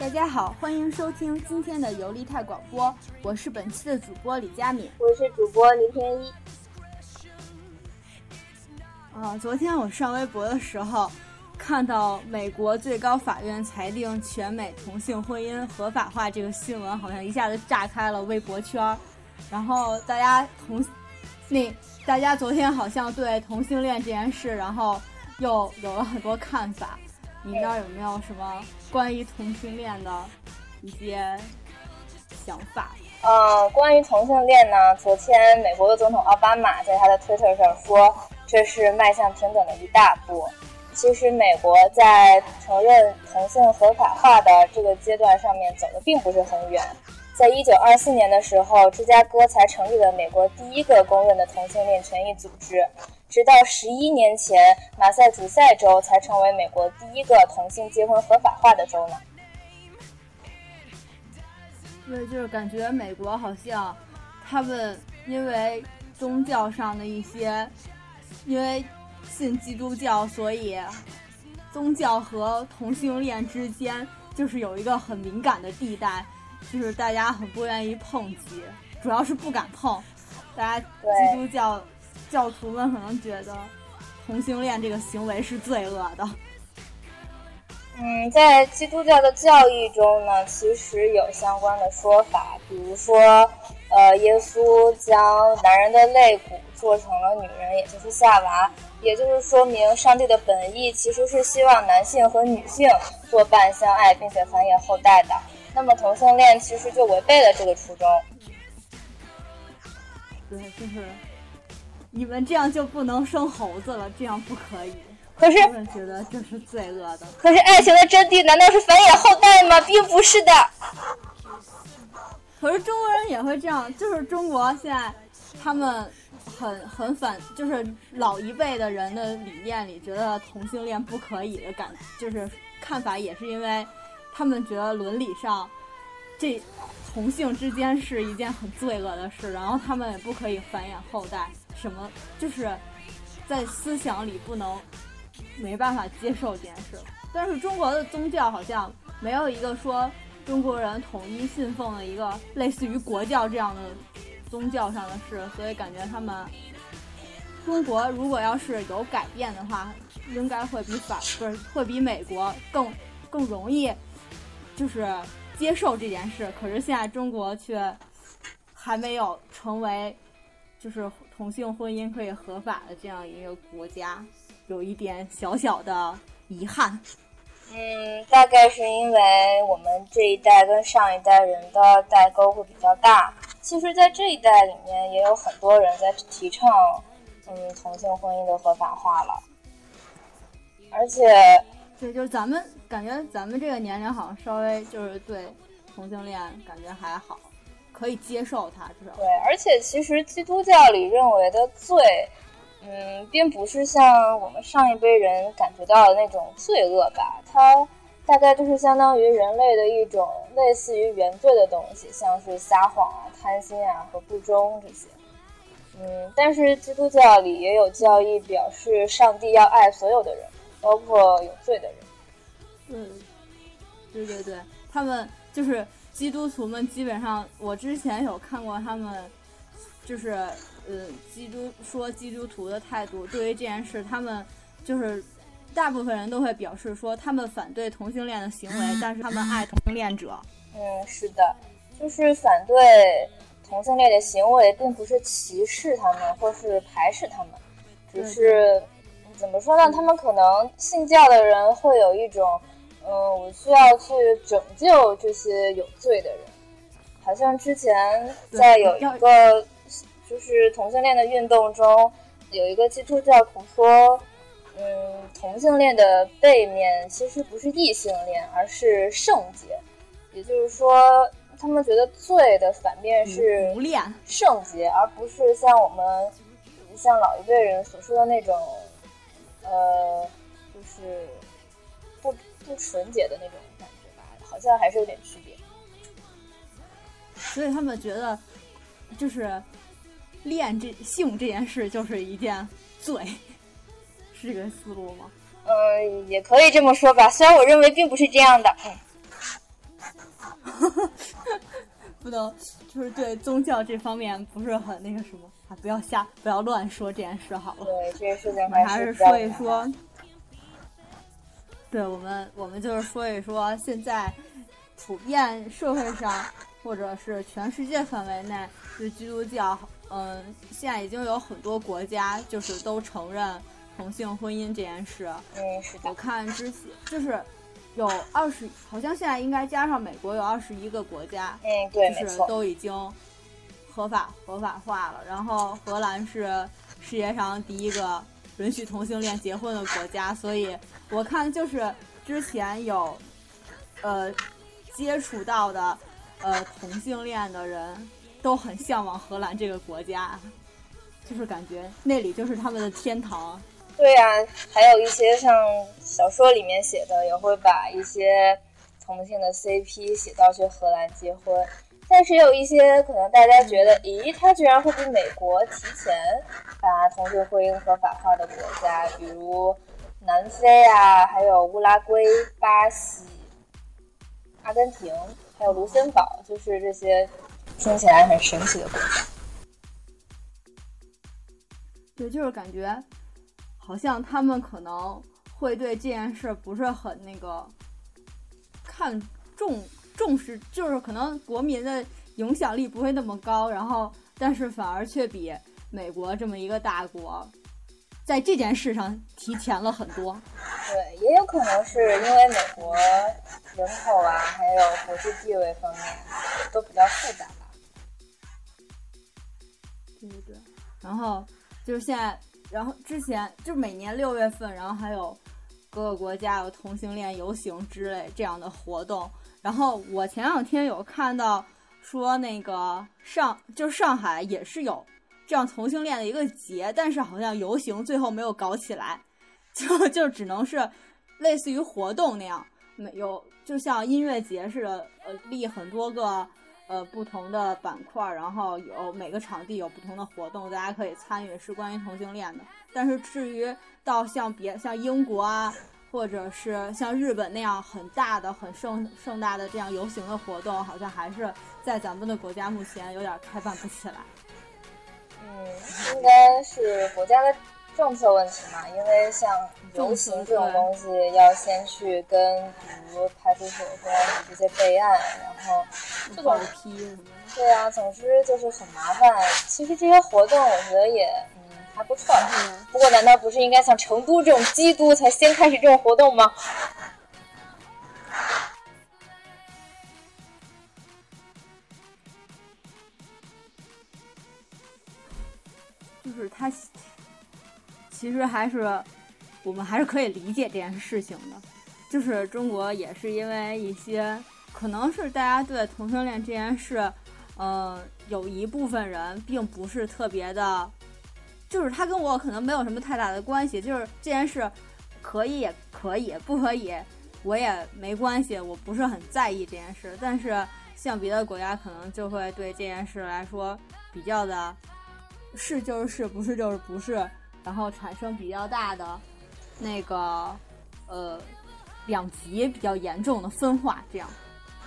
大家好，欢迎收听今天的游利泰广播，我是本期的主播李佳敏，我是主播林天一。啊，昨天我上微博的时候，看到美国最高法院裁定全美同性婚姻合法化这个新闻，好像一下子炸开了微博圈儿。然后大家同那大家昨天好像对同性恋这件事，然后又有了很多看法。你那儿有没有什么关于同性恋的一些想法？呃，关于同性恋呢，昨天美国的总统奥巴马在他的推特上说，这是迈向平等的一大步。其实，美国在承认同性合法化的这个阶段上面走的并不是很远。在一九二四年的时候，芝加哥才成立了美国第一个公认的同性恋权益组织。直到十一年前，马萨诸塞州才成为美国第一个同性结婚合法化的州呢。对，就是感觉美国好像他们因为宗教上的一些，因为信基督教，所以宗教和同性恋之间就是有一个很敏感的地带，就是大家很不愿意碰及，主要是不敢碰。大家基督教。教徒们可能觉得同性恋这个行为是罪恶的。嗯，在基督教的教义中呢，其实有相关的说法，比如说，呃，耶稣将男人的肋骨做成了女人，也就是夏娃，也就是说明上帝的本意其实是希望男性和女性作伴相爱，并且繁衍后代的。那么同性恋其实就违背了这个初衷。对，就是。你们这样就不能生猴子了，这样不可以。可是他们觉得这是罪恶的。可是爱情的真谛难道是繁衍后代吗？并不是的。可是中国人也会这样，就是中国现在他们很很反，就是老一辈的人的理念里觉得同性恋不可以的感，就是看法也是因为他们觉得伦理上这同性之间是一件很罪恶的事，然后他们也不可以繁衍后代。什么就是在思想里不能没办法接受这件事，但是中国的宗教好像没有一个说中国人统一信奉的一个类似于国教这样的宗教上的事，所以感觉他们中国如果要是有改变的话，应该会比法不是会比美国更更容易就是接受这件事。可是现在中国却还没有成为。就是同性婚姻可以合法的这样一个国家，有一点小小的遗憾。嗯，大概是因为我们这一代跟上一代人的代沟会比较大。其实，在这一代里面，也有很多人在提倡，嗯，同性婚姻的合法化了。而且，对，就是咱们感觉咱们这个年龄好像稍微就是对同性恋感觉还好。可以接受它，至少对。而且，其实基督教里认为的罪，嗯，并不是像我们上一辈人感觉到的那种罪恶吧？它大概就是相当于人类的一种类似于原罪的东西，像是撒谎啊、贪心啊和不忠这些。嗯，但是基督教里也有教义表示，上帝要爱所有的人，包括有罪的人。嗯，对对对，他们就是。基督徒们基本上，我之前有看过他们，就是，呃，基督说基督徒的态度，对于这件事，他们就是大部分人都会表示说，他们反对同性恋的行为，但是他们爱同性恋者。嗯，是的，就是反对同性恋的行为，并不是歧视他们或是排斥他们，只是怎么说呢？他们可能信教的人会有一种。嗯，我需要去拯救这些有罪的人。好像之前在有一个就是同性恋的运动中，有一个基督教徒说，嗯，同性恋的背面其实不是异性恋，而是圣洁。也就是说，他们觉得罪的反面是圣洁，而不是像我们像老一辈人所说的那种，呃，就是。不纯洁的那种感觉吧，好像还是有点区别。所以他们觉得，就是恋这性这件事就是一件罪，是这个思路吗？嗯，也可以这么说吧。虽然我认为并不是这样的。不能就是对宗教这方面不是很那个什么啊，不要瞎不要乱说这件事好了。对，这件事情还是说一说。对我们，我们就是说一说现在普遍社会上或者是全世界范围内就基督教，嗯，现在已经有很多国家就是都承认同性婚姻这件事。嗯，是的。我看之前就是有二十，好像现在应该加上美国有二十一个国家，嗯，对，就是都已经合法合法化了。然后荷兰是世界上第一个。允许同性恋结婚的国家，所以我看就是之前有，呃，接触到的，呃，同性恋的人都很向往荷兰这个国家，就是感觉那里就是他们的天堂。对呀，还有一些像小说里面写的，也会把一些同性的 CP 写到去荷兰结婚。但是有一些可能大家觉得，咦，他居然会比美国提前把同性婚姻合法化的国家，比如南非啊，还有乌拉圭、巴西、阿根廷，还有卢森堡，就是这些听起来很神奇的国家。对，就是感觉好像他们可能会对这件事不是很那个看重。重视就是可能国民的影响力不会那么高，然后但是反而却比美国这么一个大国，在这件事上提前了很多。对，也有可能是因为美国人口啊，还有国际地位方面都比较复杂吧。对对对。然后就是现在，然后之前就每年六月份，然后还有各个国家有同性恋游行之类这样的活动。然后我前两天有看到说那个上就是上海也是有这样同性恋的一个节，但是好像游行最后没有搞起来，就就只能是类似于活动那样，没有就像音乐节似的，呃，立很多个呃不同的板块，然后有每个场地有不同的活动，大家可以参与，是关于同性恋的。但是至于到像别像英国啊。或者是像日本那样很大的、很盛盛大的这样游行的活动，好像还是在咱们的国家目前有点开办不起来。嗯，应该是国家的政策问题嘛，因为像游行这种东西，要先去跟比如派出所、公安局这些备案，然后这种批？对啊，总之就是很麻烦。其实这些活动，我觉得也。还不错，不过难道不是应该像成都这种基督才先开始这种活动吗？就是他，其实还是我们还是可以理解这件事情的。就是中国也是因为一些，可能是大家对同性恋这件事，呃，有一部分人并不是特别的。就是他跟我可能没有什么太大的关系，就是这件事可以也可以，不可以我也没关系，我不是很在意这件事。但是像别的国家可能就会对这件事来说比较的，是就是是，不是就是不是，然后产生比较大的那个呃两极比较严重的分化，这样。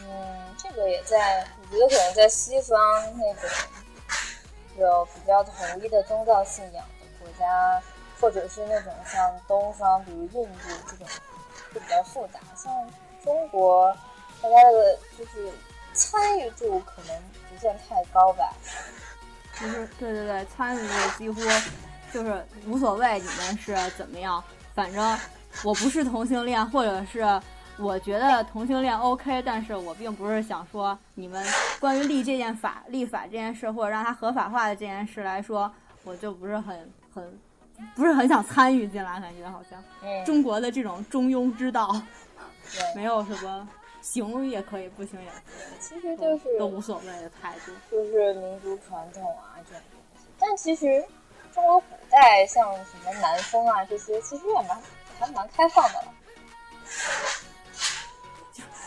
嗯，这个也在，我觉得可能在西方那种。有比较统一的宗教信仰的国家，或者是那种像东方，比如印度这种，就比较复杂。像中国，大家的就是参与度可能不算太高吧。就是对对对，参与度几乎就是无所谓，你们是怎么样，反正我不是同性恋，或者是。我觉得同性恋 OK，但是我并不是想说你们关于立这件法、立法这件事，或者让它合法化的这件事来说，我就不是很很不是很想参与进来，感觉好像中国的这种中庸之道，没有什么行也可以，不行也可以，其实就是都无所谓的态度，就是民族传统啊这种东西。但其实中国古代像什么南风啊这些，其实也蛮还蛮开放的了。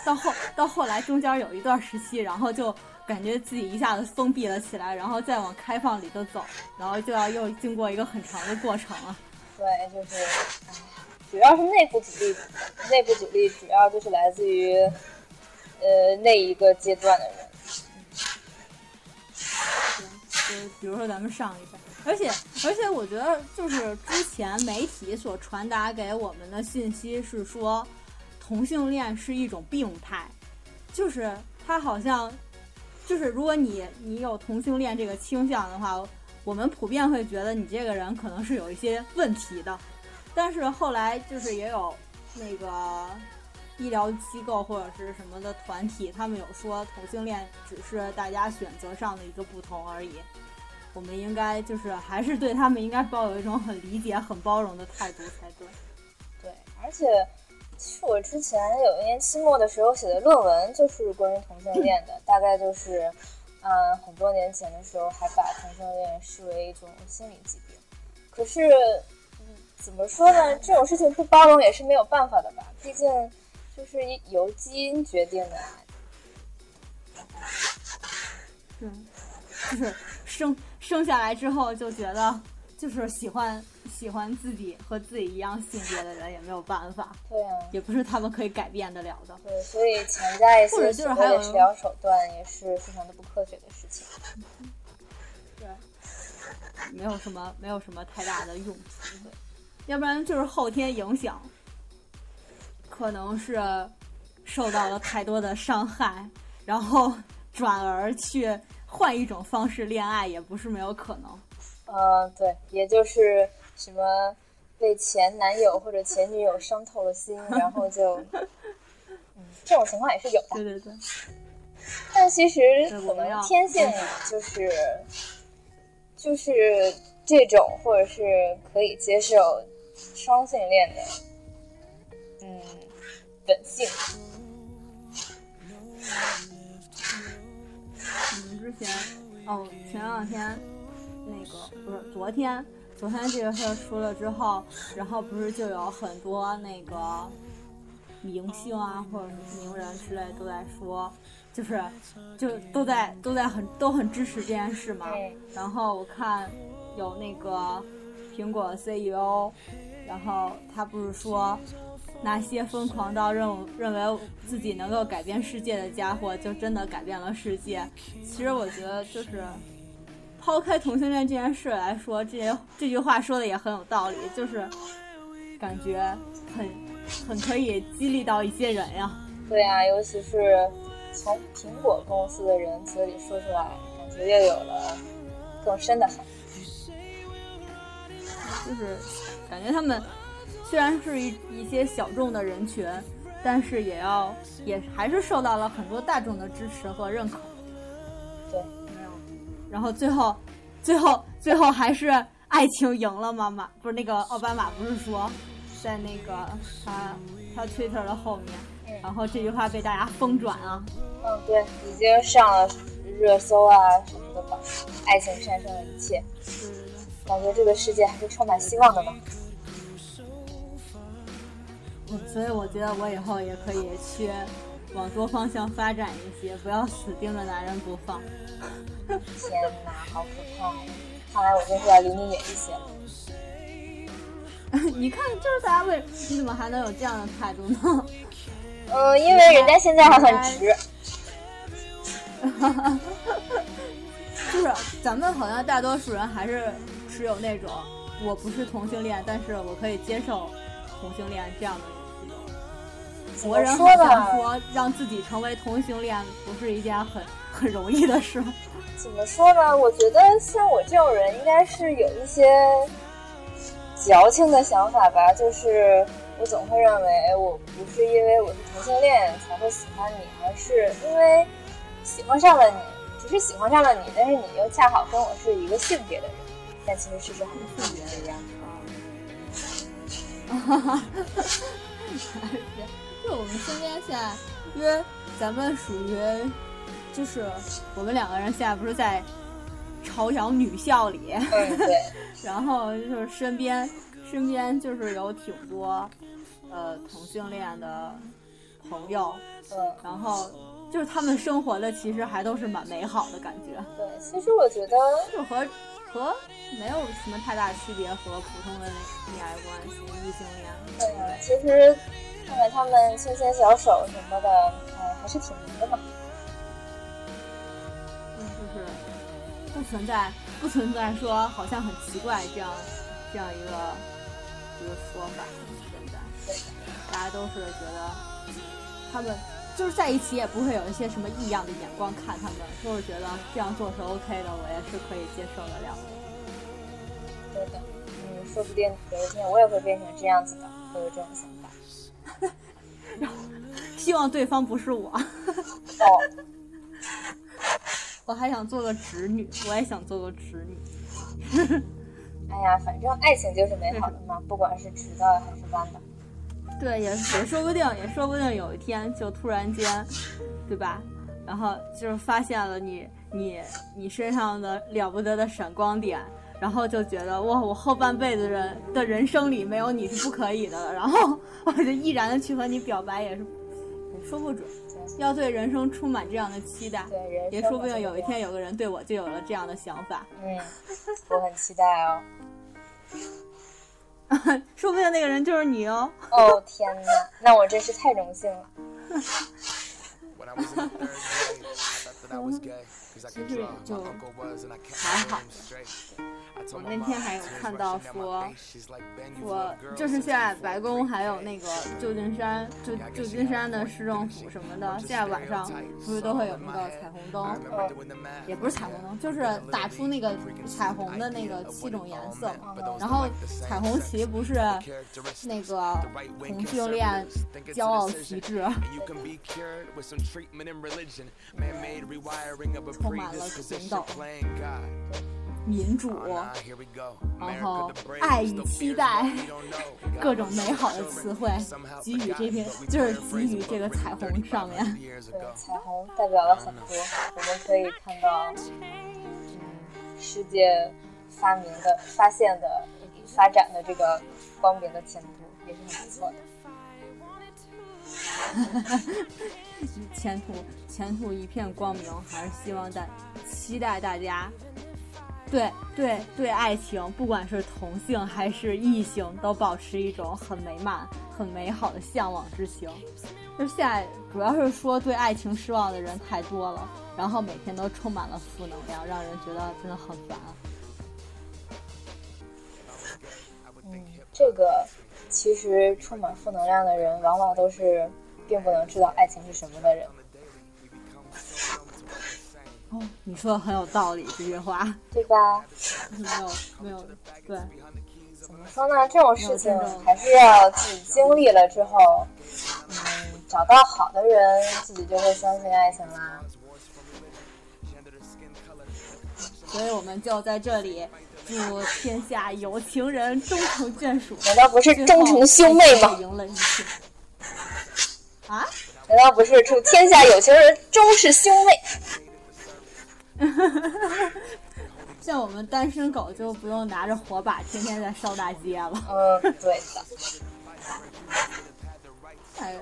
到后到后来，中间有一段时期，然后就感觉自己一下子封闭了起来，然后再往开放里头走，然后就要又经过一个很长的过程了。对，就是，主要是内部阻力，内部阻力主要就是来自于呃那一个阶段的人。就比如说咱们上一辈，而且而且我觉得就是之前媒体所传达给我们的信息是说，同性恋是一种病态，就是他好像就是如果你你有同性恋这个倾向的话，我们普遍会觉得你这个人可能是有一些问题的，但是后来就是也有那个。医疗机构或者是什么的团体，他们有说同性恋只是大家选择上的一个不同而已。我们应该就是还是对他们应该抱有一种很理解、很包容的态度才对。对，而且其实我之前有一年期末的时候写的论文就是关于同性恋的，大概就是嗯很多年前的时候还把同性恋视为一种心理疾病。可是怎么说呢？这种事情不包容也是没有办法的吧？毕竟。就是由基因决定的，对，就 是生生下来之后就觉得，就是喜欢喜欢自己和自己一样性别的人也没有办法，对啊，也不是他们可以改变得了的。对，所以强加一些所谓的治疗手段也是非常的不科学的事情。对，没有什么没有什么太大的用处，要不然就是后天影响。可能是受到了太多的伤害，然后转而去换一种方式恋爱，也不是没有可能。嗯，对，也就是什么被前男友或者前女友伤透了心，然后就，嗯，这种情况也是有的。对对对。但其实可能天性就是就是这种，或者是可以接受双性恋的，嗯。本性。我们之前哦，前两天那个不是昨天，昨天这个事儿出了之后，然后不是就有很多那个明星啊，或者是名人之类都在说，就是就都在都在很都很支持这件事嘛。然后我看有那个苹果 CEO，然后他不是说。那些疯狂到认认为自己能够改变世界的家伙，就真的改变了世界。其实我觉得，就是抛开同性恋这件事来说，这些这句话说的也很有道理，就是感觉很很可以激励到一些人呀。对呀，尤其是从苹果公司的人嘴里说出来，感觉又有了更深的含义。就是感觉他们。虽然是一一些小众的人群，但是也要也还是受到了很多大众的支持和认可。对，没有。然后最后，最后，最后还是爱情赢了吗？马不是那个奥巴马不是说，在那个他他 Twitter 的后面，然后这句话被大家疯转啊。嗯，对，已经上了热搜啊什么的吧。爱情战胜了一切。对对对。感觉这个世界还是充满希望的嘛。所以我觉得我以后也可以去往多方向发展一些，不要死盯着男人不放。天哪，好可怕！看来我就是要离你远一些了。你看，就是大家为你怎么还能有这样的态度呢？嗯，因为人家现在还很直。哈哈，就是咱们好像大多数人还是持有那种我不是同性恋，但是我可以接受同性恋这样的。国人好像说让自己成为同性恋不是一件很很容易的事。怎么说呢？我觉得像我这种人应该是有一些矫情的想法吧。就是我总会认为我不是因为我是同性恋才会喜欢你，而是因为喜欢上了你，只是喜欢上了你，但是你又恰好跟我是一个性别的人。但其实事实上不是这样啊。哈哈哈哈哈。就我们身边现在，因为咱们属于，就是我们两个人现在不是在朝阳女校里，对，然后就是身边身边就是有挺多呃同性恋的朋友，对，然后就是他们生活的其实还都是蛮美好的感觉。对，其实我觉得就和和没有什么太大区别，和普通的恋爱关系异性恋。对，其实。看看他们牵牵小手什么的，哎，还是挺萌的嘛。嗯，就是不存在不存在说好像很奇怪这样这样一个一个说法。现在大家都是觉得他们就是在一起也不会有一些什么异样的眼光看他们，就是觉得这样做是 OK 的，我也是可以接受得了的。对的，嗯，说不定有一天我也会变成这样子的，会有这种想法。希望对方不是我。哦，我还想做个直女，我也想做个直女。哎呀，反正爱情就是美好的嘛，不管是直的还是弯的。对，也也说不定，也说不定有一天就突然间，对吧？然后就是发现了你你你身上的了不得的闪光点，然后就觉得哇，我后半辈子人的人生里没有你是不可以的了，然后我就毅然的去和你表白，也是也说不准。要对人生充满这样的期待，对也说不定有一天有个人对我就有了这样的想法，嗯，我很期待哦。说不定那个人就是你哦。哦天哪，那我真是太荣幸了。其实也就还好。我那天还有看到说，我就是现在白宫还有那个旧金山，旧旧金山的市政府什么的，现在晚上不是都会有那个彩虹灯，也不是彩虹灯，就是打出那个彩虹的那个七种颜色嘛。然后彩虹旗不是那个同性恋骄傲旗帜。充满了平等。民主，然后爱与期待，各种美好的词汇给予这篇，就是给予这个彩虹上面。对，彩虹代表了很多，我们可以看到，嗯，世界发明的、发现的、发展的这个光明的前途也是很不错的。前途前途一片光明，还是希望大期待大家对对对爱情，不管是同性还是异性，都保持一种很美满、很美好的向往之情。就现在主要是说对爱情失望的人太多了，然后每天都充满了负能量，让人觉得真的很烦。嗯，这个其实充满负能量的人，往往都是并不能知道爱情是什么的人。哦，你说的很有道理，这句话对吧？没有没有对。怎么说呢？这种事情还是要自己经历了之后，嗯，找到好的人，自己就会相信爱情啦。所以我们就在这里祝天下有情人终成眷属。难道不是终成兄妹吗？赢了一切。啊？难道不是祝天下有情人终是兄妹？像我们单身狗就不用拿着火把天天在烧大街了。嗯，对的。哎，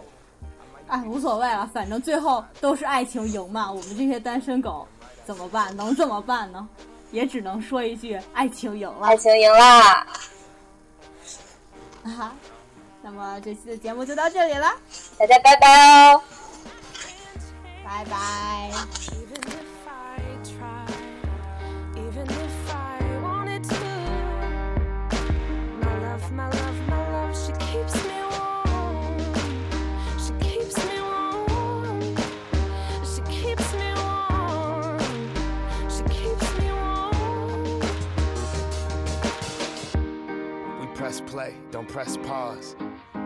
哎，无所谓了，反正最后都是爱情赢嘛。我们这些单身狗怎么办？能怎么办呢？也只能说一句：爱情赢了。爱情赢了！啊，那么这期的节目就到这里了，大家拜拜哦。拜拜。Even if I try, even if I wanted to, my love, my love, my love, she keeps me warm. She keeps me warm. She keeps me warm. She keeps me warm. We press play, don't press pause.